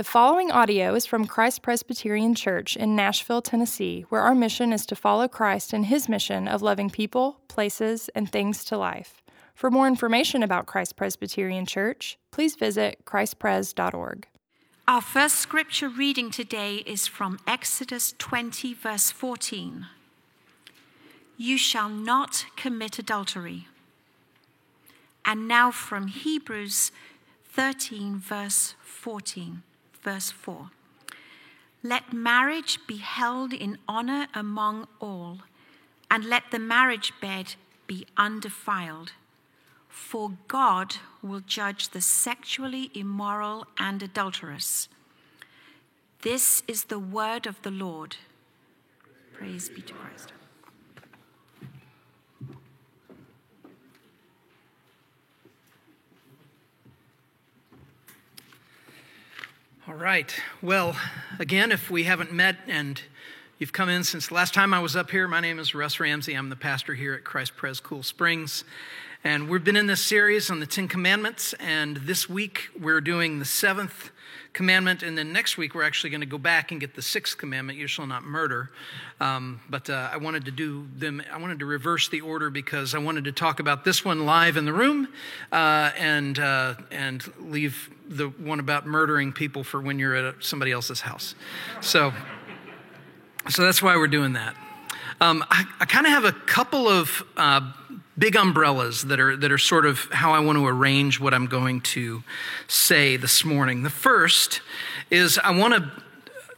The following audio is from Christ Presbyterian Church in Nashville, Tennessee, where our mission is to follow Christ in his mission of loving people, places, and things to life. For more information about Christ Presbyterian Church, please visit christpres.org. Our first scripture reading today is from Exodus 20, verse 14. You shall not commit adultery. And now from Hebrews 13, verse 14 verse 4. Let marriage be held in honor among all, and let the marriage bed be undefiled. For God will judge the sexually immoral and adulterous. This is the word of the Lord. Praise be to Christ. All right. Well, again, if we haven't met and you've come in since the last time I was up here, my name is Russ Ramsey. I'm the pastor here at Christ Pres Cool Springs. And we've been in this series on the Ten Commandments, and this week we're doing the seventh commandment, and then next week we're actually going to go back and get the sixth commandment: "You shall not murder." Um, but uh, I wanted to do them. I wanted to reverse the order because I wanted to talk about this one live in the room, uh, and uh, and leave the one about murdering people for when you're at somebody else's house. So, so that's why we're doing that. Um, I, I kind of have a couple of uh, big umbrellas that are, that are sort of how I want to arrange what I'm going to say this morning. The first is I want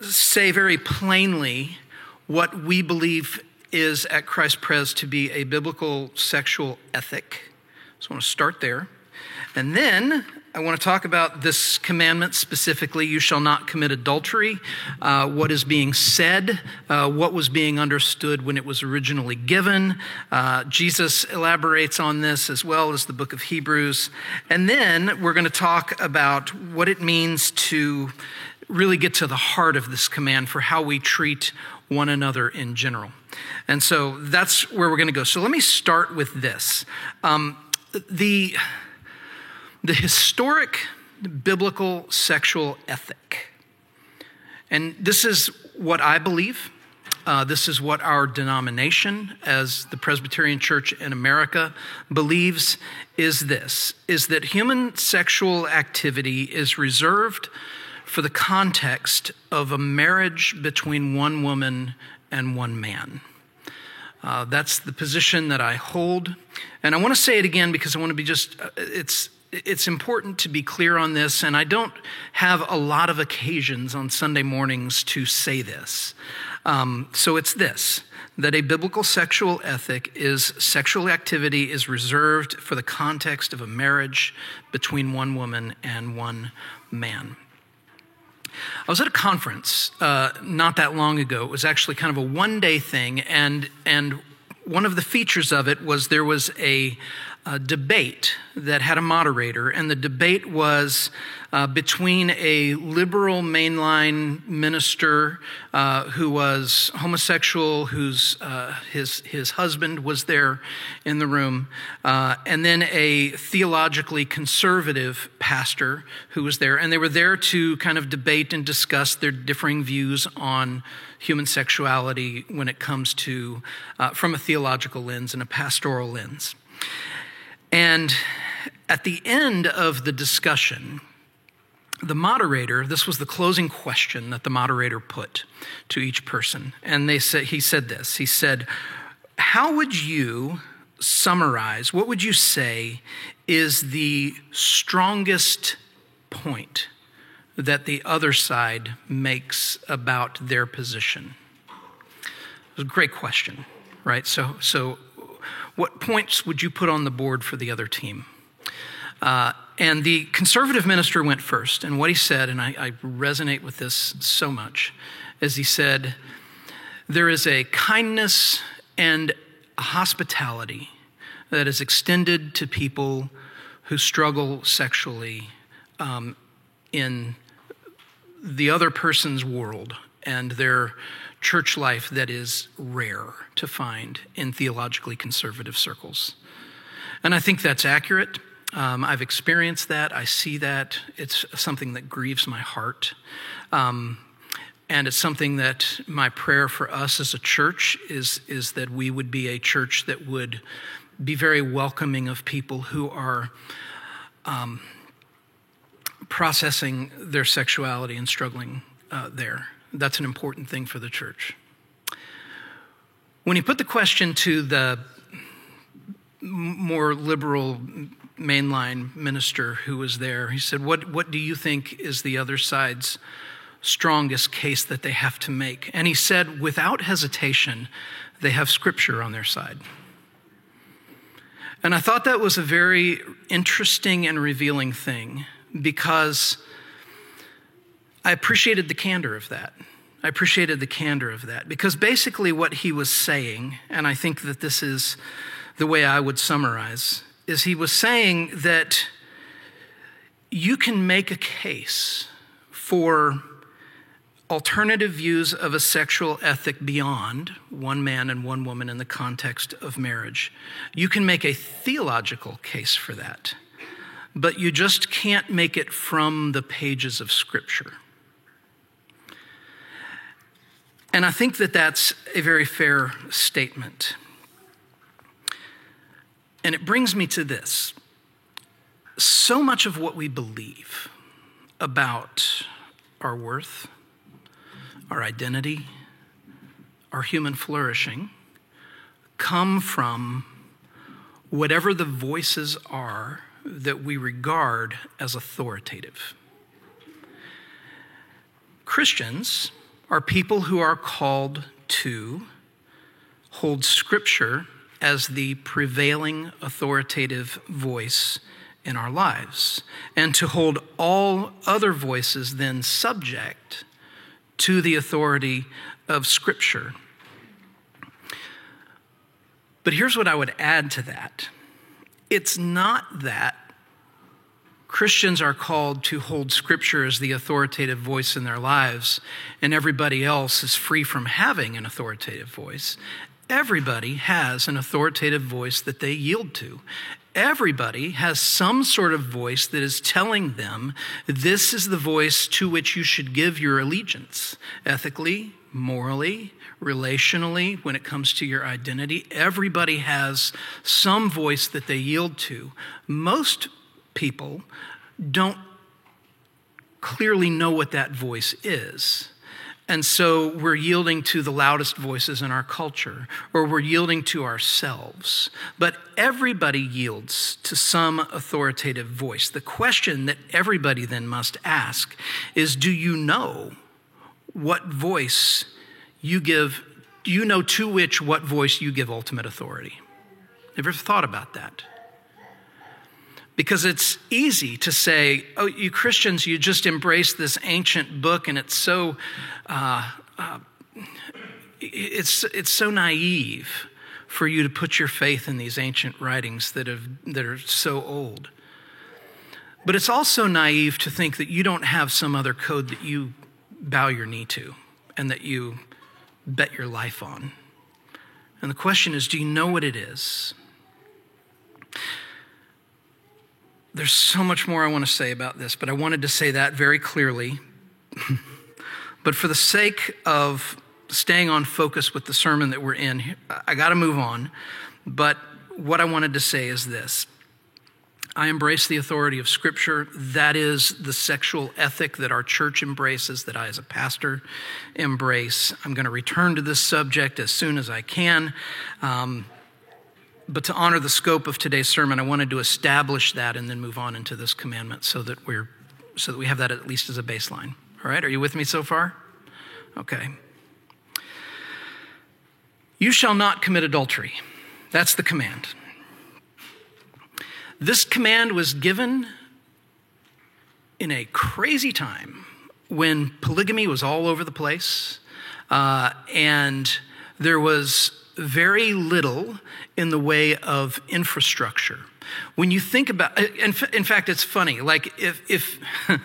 to say very plainly what we believe is at Christ Pres to be a biblical sexual ethic. So I want to start there. And then I want to talk about this commandment specifically you shall not commit adultery, uh, what is being said, uh, what was being understood when it was originally given. Uh, Jesus elaborates on this as well as the book of Hebrews. And then we're going to talk about what it means to really get to the heart of this command for how we treat one another in general. And so that's where we're going to go. So let me start with this. Um, the the historic biblical sexual ethic. And this is what I believe. Uh, this is what our denomination, as the Presbyterian Church in America, believes is this is that human sexual activity is reserved for the context of a marriage between one woman and one man. Uh, that's the position that I hold. And I want to say it again because I want to be just, uh, it's, it's important to be clear on this, and I don't have a lot of occasions on Sunday mornings to say this. Um, so it's this that a biblical sexual ethic is sexual activity is reserved for the context of a marriage between one woman and one man. I was at a conference uh, not that long ago. It was actually kind of a one day thing, and, and one of the features of it was there was a, a debate that had a moderator, and the debate was uh, between a liberal mainline minister uh, who was homosexual, whose uh, his his husband was there in the room, uh, and then a theologically conservative pastor who was there, and they were there to kind of debate and discuss their differing views on human sexuality when it comes to uh, from a theological lens and a pastoral lens. And at the end of the discussion, the moderator, this was the closing question that the moderator put to each person. And they said, he said this He said, How would you summarize, what would you say is the strongest point that the other side makes about their position? It was a great question, right? So, so what points would you put on the board for the other team? Uh, and the conservative minister went first. And what he said, and I, I resonate with this so much, is he said, There is a kindness and a hospitality that is extended to people who struggle sexually um, in the other person's world and their church life that is rare to find in theologically conservative circles. And I think that's accurate. Um, I've experienced that. I see that. It's something that grieves my heart. Um, and it's something that my prayer for us as a church is, is that we would be a church that would be very welcoming of people who are um, processing their sexuality and struggling uh, there. That's an important thing for the church. When he put the question to the more liberal mainline minister who was there, he said, What, what do you think is the other side's strongest case that they have to make? And he said, Without hesitation, they have scripture on their side. And I thought that was a very interesting and revealing thing because I appreciated the candor of that. I appreciated the candor of that because basically what he was saying, and I think that this is the way I would summarize, is he was saying that you can make a case for alternative views of a sexual ethic beyond one man and one woman in the context of marriage. You can make a theological case for that, but you just can't make it from the pages of Scripture. And I think that that's a very fair statement. And it brings me to this. So much of what we believe about our worth, our identity, our human flourishing come from whatever the voices are that we regard as authoritative. Christians are people who are called to hold Scripture as the prevailing authoritative voice in our lives, and to hold all other voices then subject to the authority of Scripture. But here's what I would add to that it's not that Christians are called to hold Scripture as the authoritative voice in their lives, and everybody else is free from having an authoritative voice. Everybody has an authoritative voice that they yield to. Everybody has some sort of voice that is telling them this is the voice to which you should give your allegiance ethically, morally, relationally, when it comes to your identity. Everybody has some voice that they yield to. Most people don't clearly know what that voice is. And so we're yielding to the loudest voices in our culture, or we're yielding to ourselves. But everybody yields to some authoritative voice. The question that everybody then must ask is Do you know what voice you give? You know to which what voice you give ultimate authority? Have you ever thought about that? Because it's easy to say, oh, you Christians, you just embrace this ancient book and it's so, uh, uh, it's, it's so naive for you to put your faith in these ancient writings that, have, that are so old. But it's also naive to think that you don't have some other code that you bow your knee to and that you bet your life on. And the question is do you know what it is? There's so much more I want to say about this, but I wanted to say that very clearly. but for the sake of staying on focus with the sermon that we're in, I got to move on. But what I wanted to say is this I embrace the authority of Scripture. That is the sexual ethic that our church embraces, that I, as a pastor, embrace. I'm going to return to this subject as soon as I can. Um, but to honor the scope of today's sermon, I wanted to establish that and then move on into this commandment so that we're so that we have that at least as a baseline. All right, are you with me so far? Okay. You shall not commit adultery. That's the command. This command was given in a crazy time when polygamy was all over the place uh, and there was very little in the way of infrastructure. When you think about, in, in fact, it's funny. Like if if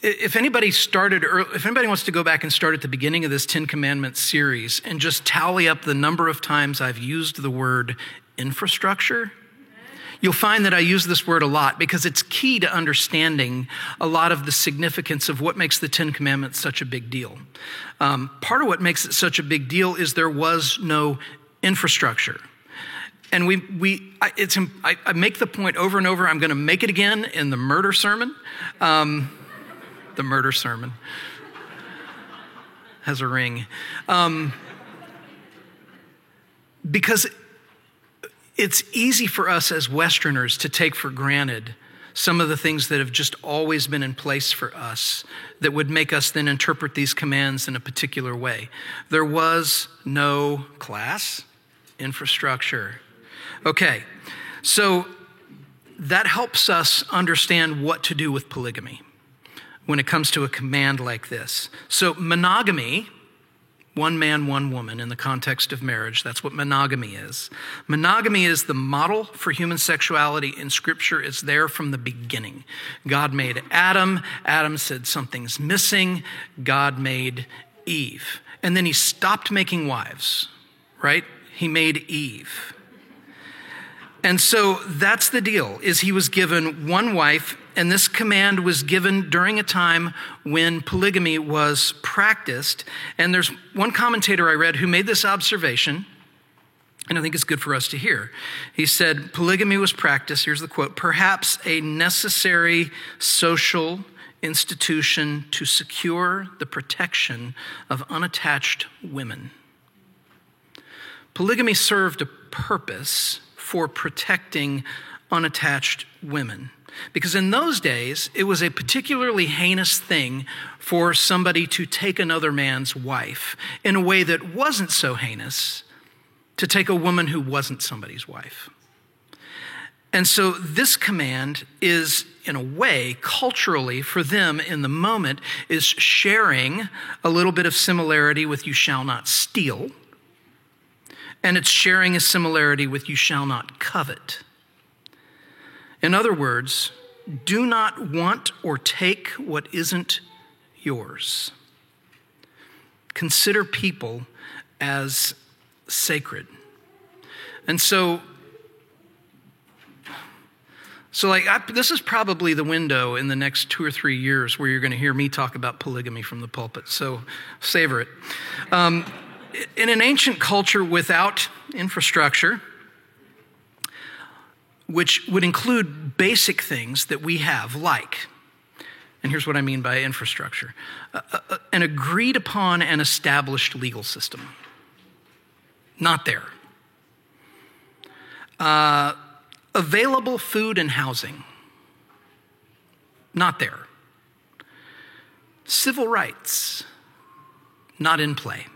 if anybody started, if anybody wants to go back and start at the beginning of this Ten Commandments series and just tally up the number of times I've used the word infrastructure, You'll find that I use this word a lot because it's key to understanding a lot of the significance of what makes the Ten Commandments such a big deal. Um, part of what makes it such a big deal is there was no infrastructure. And we, we I, it's, I, I make the point over and over. I'm going to make it again in the murder sermon. Um, the murder sermon has a ring. Um, because it's easy for us as Westerners to take for granted some of the things that have just always been in place for us that would make us then interpret these commands in a particular way. There was no class, infrastructure. Okay, so that helps us understand what to do with polygamy when it comes to a command like this. So, monogamy one man, one woman in the context of marriage. That's what monogamy is. Monogamy is the model for human sexuality in Scripture. It's there from the beginning. God made Adam. Adam said something's missing. God made Eve. And then he stopped making wives, right? He made Eve. And so that's the deal is he was given one wife and this command was given during a time when polygamy was practiced and there's one commentator I read who made this observation and I think it's good for us to hear. He said polygamy was practiced here's the quote perhaps a necessary social institution to secure the protection of unattached women. Polygamy served a purpose for protecting unattached women. Because in those days, it was a particularly heinous thing for somebody to take another man's wife in a way that wasn't so heinous to take a woman who wasn't somebody's wife. And so this command is, in a way, culturally for them in the moment, is sharing a little bit of similarity with you shall not steal and it's sharing a similarity with you shall not covet. In other words, do not want or take what isn't yours. Consider people as sacred. And so, so like I, this is probably the window in the next two or three years where you're going to hear me talk about polygamy from the pulpit. So savor it. Um, in an ancient culture without infrastructure, which would include basic things that we have, like, and here's what I mean by infrastructure an agreed upon and established legal system. Not there. Uh, available food and housing. Not there. Civil rights. Not in play.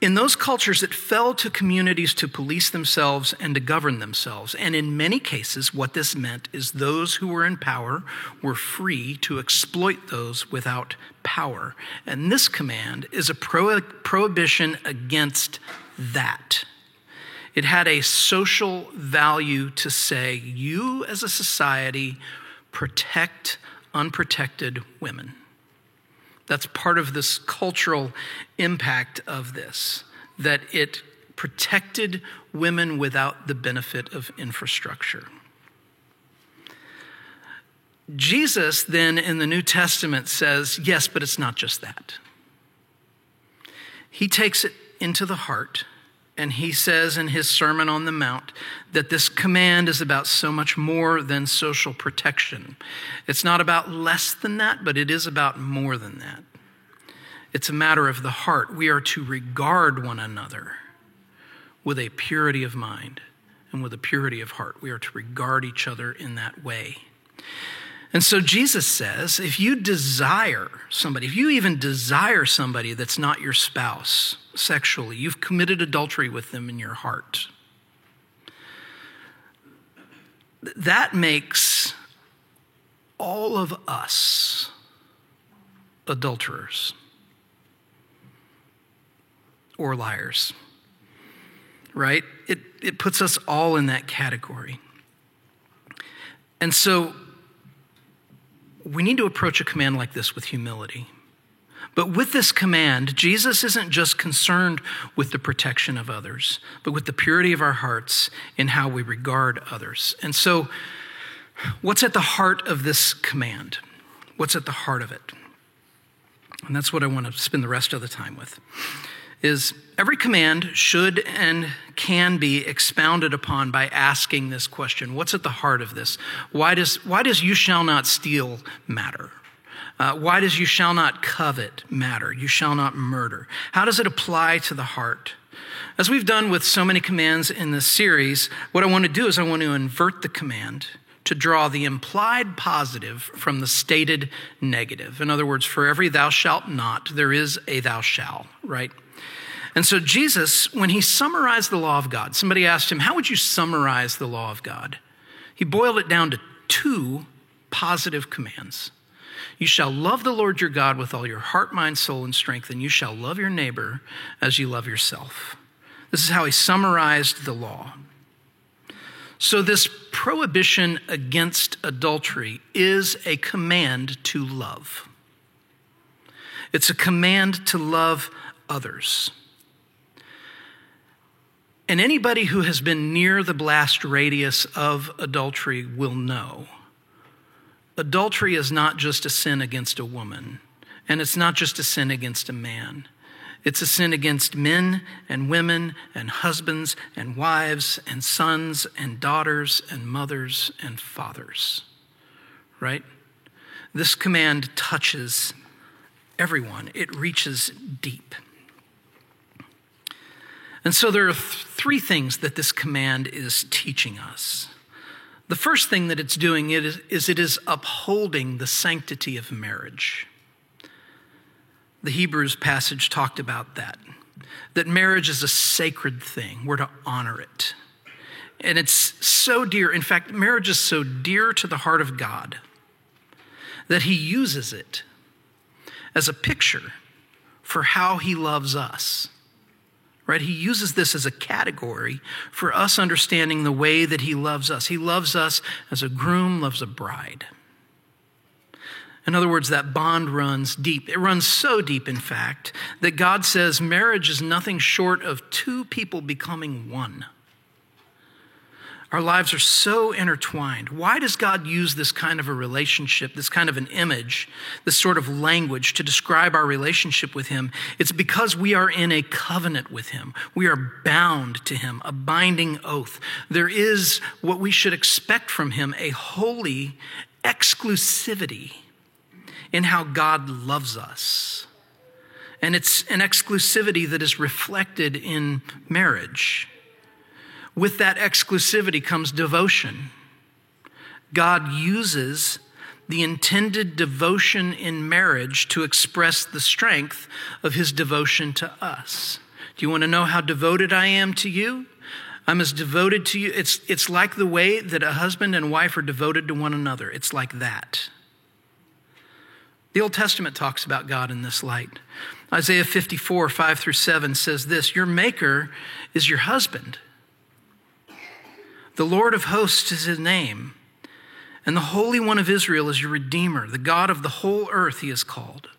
In those cultures, it fell to communities to police themselves and to govern themselves. And in many cases, what this meant is those who were in power were free to exploit those without power. And this command is a pro- prohibition against that. It had a social value to say, you as a society protect unprotected women. That's part of this cultural impact of this, that it protected women without the benefit of infrastructure. Jesus then in the New Testament says, yes, but it's not just that. He takes it into the heart and he says in his Sermon on the Mount that this command is about so much more than social protection. It's not about less than that, but it is about more than that. It's a matter of the heart. We are to regard one another with a purity of mind and with a purity of heart. We are to regard each other in that way. And so Jesus says if you desire somebody, if you even desire somebody that's not your spouse sexually, you've committed adultery with them in your heart. That makes all of us adulterers or liars, right? It, it puts us all in that category. And so we need to approach a command like this with humility. But with this command, Jesus isn't just concerned with the protection of others, but with the purity of our hearts in how we regard others. And so, what's at the heart of this command? What's at the heart of it? And that's what I want to spend the rest of the time with. Is every command should and can be expounded upon by asking this question What's at the heart of this? Why does, why does you shall not steal matter? Uh, why does you shall not covet matter? You shall not murder. How does it apply to the heart? As we've done with so many commands in this series, what I want to do is I want to invert the command to draw the implied positive from the stated negative. In other words, for every thou shalt not, there is a thou shall, right? And so Jesus, when he summarized the law of God, somebody asked him, How would you summarize the law of God? He boiled it down to two positive commands you shall love the Lord your God with all your heart, mind, soul, and strength, and you shall love your neighbor as you love yourself. This is how he summarized the law. So, this prohibition against adultery is a command to love. It's a command to love others. And anybody who has been near the blast radius of adultery will know adultery is not just a sin against a woman, and it's not just a sin against a man. It's a sin against men and women and husbands and wives and sons and daughters and mothers and fathers. Right? This command touches everyone, it reaches deep. And so there are th- three things that this command is teaching us. The first thing that it's doing is, it is upholding the sanctity of marriage. The Hebrews passage talked about that. That marriage is a sacred thing. We're to honor it. And it's so dear. In fact, marriage is so dear to the heart of God that He uses it as a picture for how He loves us right? He uses this as a category for us understanding the way that he loves us. He loves us as a groom loves a bride. In other words, that bond runs deep. It runs so deep, in fact, that God says marriage is nothing short of two people becoming one. Our lives are so intertwined. Why does God use this kind of a relationship, this kind of an image, this sort of language to describe our relationship with Him? It's because we are in a covenant with Him. We are bound to Him, a binding oath. There is what we should expect from Him a holy exclusivity in how God loves us. And it's an exclusivity that is reflected in marriage. With that exclusivity comes devotion. God uses the intended devotion in marriage to express the strength of his devotion to us. Do you want to know how devoted I am to you? I'm as devoted to you. It's, it's like the way that a husband and wife are devoted to one another. It's like that. The Old Testament talks about God in this light. Isaiah 54, 5 through 7 says this Your maker is your husband. The Lord of hosts is his name, and the Holy One of Israel is your Redeemer. The God of the whole earth he is called.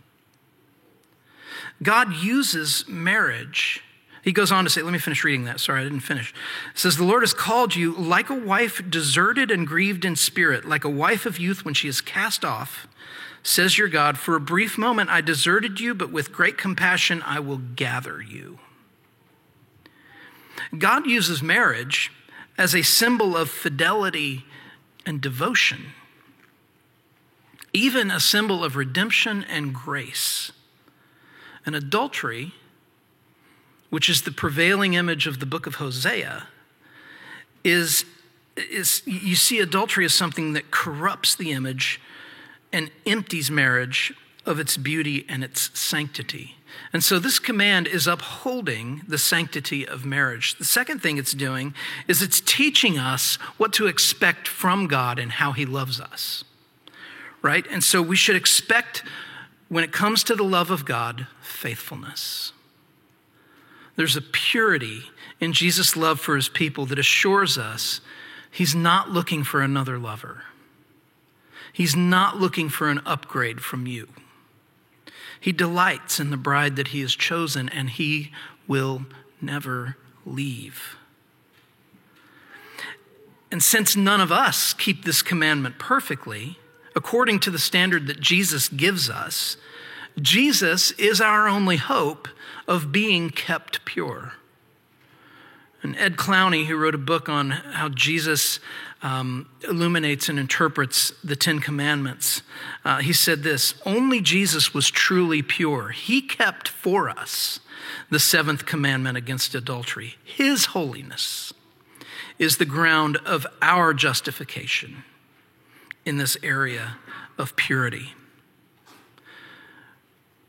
God uses marriage. He goes on to say, let me finish reading that. Sorry, I didn't finish. It says, The Lord has called you like a wife deserted and grieved in spirit, like a wife of youth when she is cast off. Says your God, For a brief moment I deserted you, but with great compassion I will gather you. God uses marriage as a symbol of fidelity and devotion, even a symbol of redemption and grace. And adultery, which is the prevailing image of the book of Hosea, is, is you see adultery as something that corrupts the image and empties marriage of its beauty and its sanctity. And so this command is upholding the sanctity of marriage. The second thing it's doing is it's teaching us what to expect from God and how he loves us. Right? And so we should expect, when it comes to the love of God, faithfulness. There's a purity in Jesus' love for his people that assures us he's not looking for another lover. He's not looking for an upgrade from you. He delights in the bride that he has chosen, and he will never leave. And since none of us keep this commandment perfectly, according to the standard that Jesus gives us, Jesus is our only hope of being kept pure. And Ed Clowney, who wrote a book on how Jesus um, illuminates and interprets the Ten Commandments, uh, he said this Only Jesus was truly pure. He kept for us the seventh commandment against adultery. His holiness is the ground of our justification in this area of purity.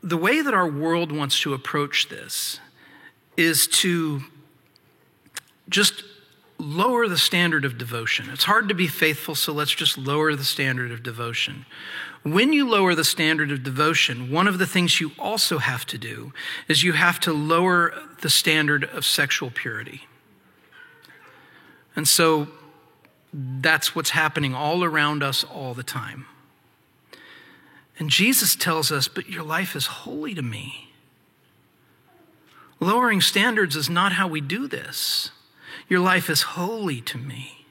The way that our world wants to approach this is to just lower the standard of devotion. It's hard to be faithful, so let's just lower the standard of devotion. When you lower the standard of devotion, one of the things you also have to do is you have to lower the standard of sexual purity. And so that's what's happening all around us all the time. And Jesus tells us, But your life is holy to me. Lowering standards is not how we do this. Your life is holy to me.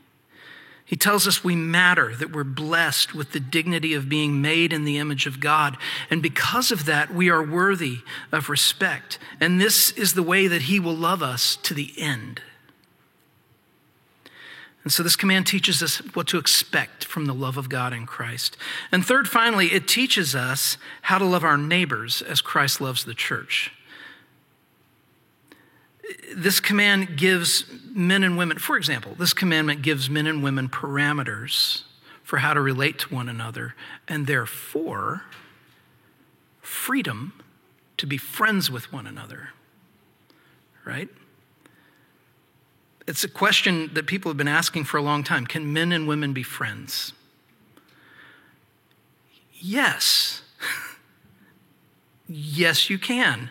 He tells us we matter, that we're blessed with the dignity of being made in the image of God. And because of that, we are worthy of respect. And this is the way that He will love us to the end. And so this command teaches us what to expect from the love of God in Christ. And third, finally, it teaches us how to love our neighbors as Christ loves the church this command gives men and women, for example, this commandment gives men and women parameters for how to relate to one another, and therefore freedom to be friends with one another. Right? It's a question that people have been asking for a long time. Can men and women be friends? Yes. yes, you can.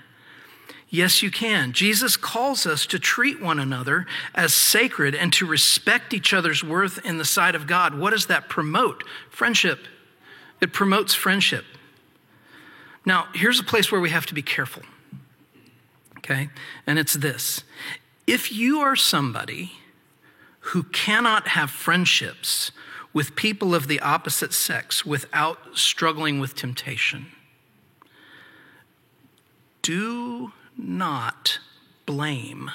Yes, you can. Jesus calls us to treat one another as sacred and to respect each other's worth in the sight of God. What does that promote? Friendship. It promotes friendship. Now, here's a place where we have to be careful, okay? And it's this if you are somebody who cannot have friendships with people of the opposite sex without struggling with temptation, do not blame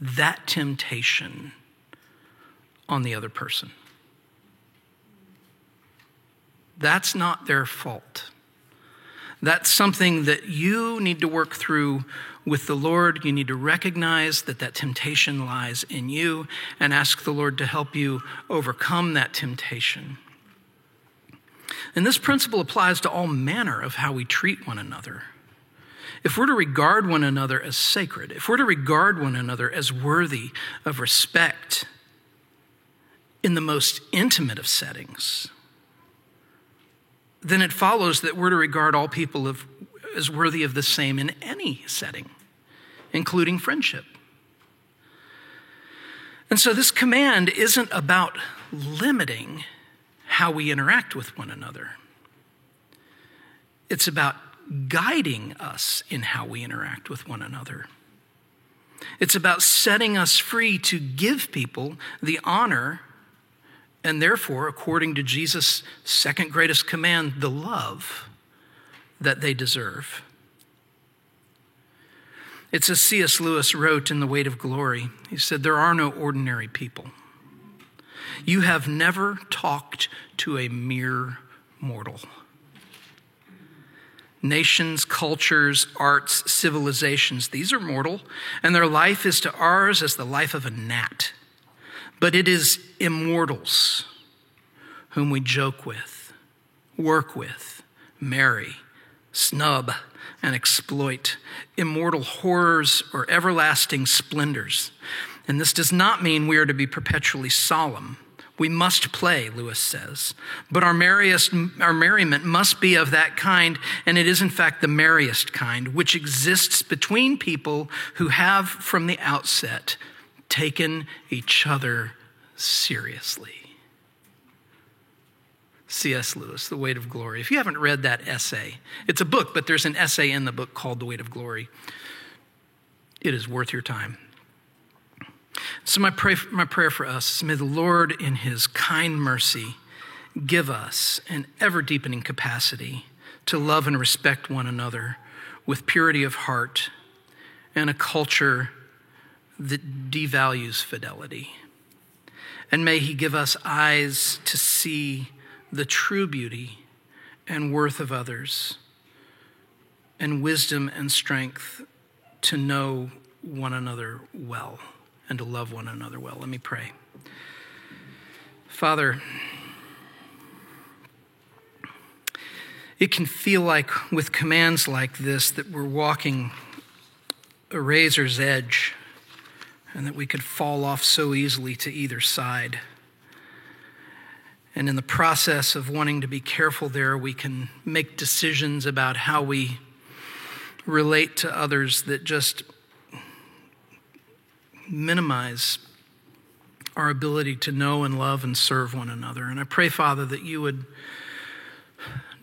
that temptation on the other person. That's not their fault. That's something that you need to work through with the Lord. You need to recognize that that temptation lies in you and ask the Lord to help you overcome that temptation. And this principle applies to all manner of how we treat one another if we're to regard one another as sacred, if we're to regard one another as worthy of respect in the most intimate of settings, then it follows that we're to regard all people of, as worthy of the same in any setting, including friendship. And so this command isn't about limiting how we interact with one another. It's about guiding us in how we interact with one another. It's about setting us free to give people the honor and therefore, according to Jesus' second greatest command, the love that they deserve. It's as C.S. Lewis wrote in The Weight of Glory. He said, There are no ordinary people. You have never talked to a mere mortal nations, cultures, arts, civilizations. These are mortal, and their life is to ours as the life of a gnat. But it is immortals whom we joke with, work with, marry, snub, and exploit, immortal horrors or everlasting splendors. And this does not mean we are to be perpetually solemn we must play, Lewis says. But our, merriest, our merriment must be of that kind, and it is in fact the merriest kind, which exists between people who have from the outset taken each other seriously. C.S. Lewis, The Weight of Glory. If you haven't read that essay, it's a book, but there's an essay in the book called The Weight of Glory. It is worth your time. So, my, pray, my prayer for us is may the Lord, in his kind mercy, give us an ever deepening capacity to love and respect one another with purity of heart and a culture that devalues fidelity. And may He give us eyes to see the true beauty and worth of others, and wisdom and strength to know one another well and to love one another well. Let me pray. Father, it can feel like with commands like this that we're walking a razor's edge and that we could fall off so easily to either side. And in the process of wanting to be careful there, we can make decisions about how we relate to others that just minimize our ability to know and love and serve one another. And I pray, Father, that you would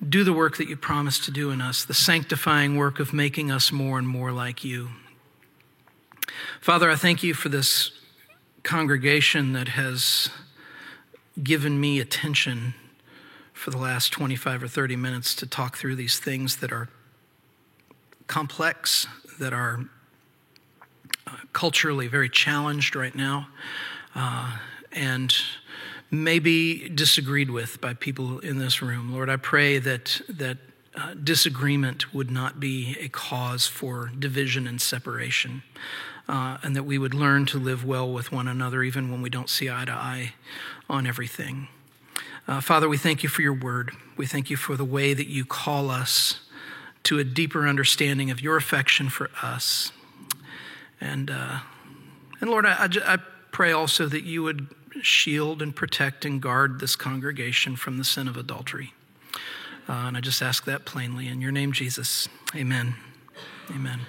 do the work that you promised to do in us, the sanctifying work of making us more and more like you. Father, I thank you for this congregation that has given me attention for the last 25 or 30 minutes to talk through these things that are complex, that are culturally very challenged right now, uh, and maybe disagreed with by people in this room. Lord, I pray that, that uh, disagreement would not be a cause for division and separation uh, and that we would learn to live well with one another even when we don't see eye to eye on everything. Uh, Father, we thank you for your word. We thank you for the way that you call us to a deeper understanding of your affection for us. And, uh, and Lord, I, I, I pray also that you would shield and protect and guard this congregation from the sin of adultery. Uh, and I just ask that plainly. In your name, Jesus, amen. Amen.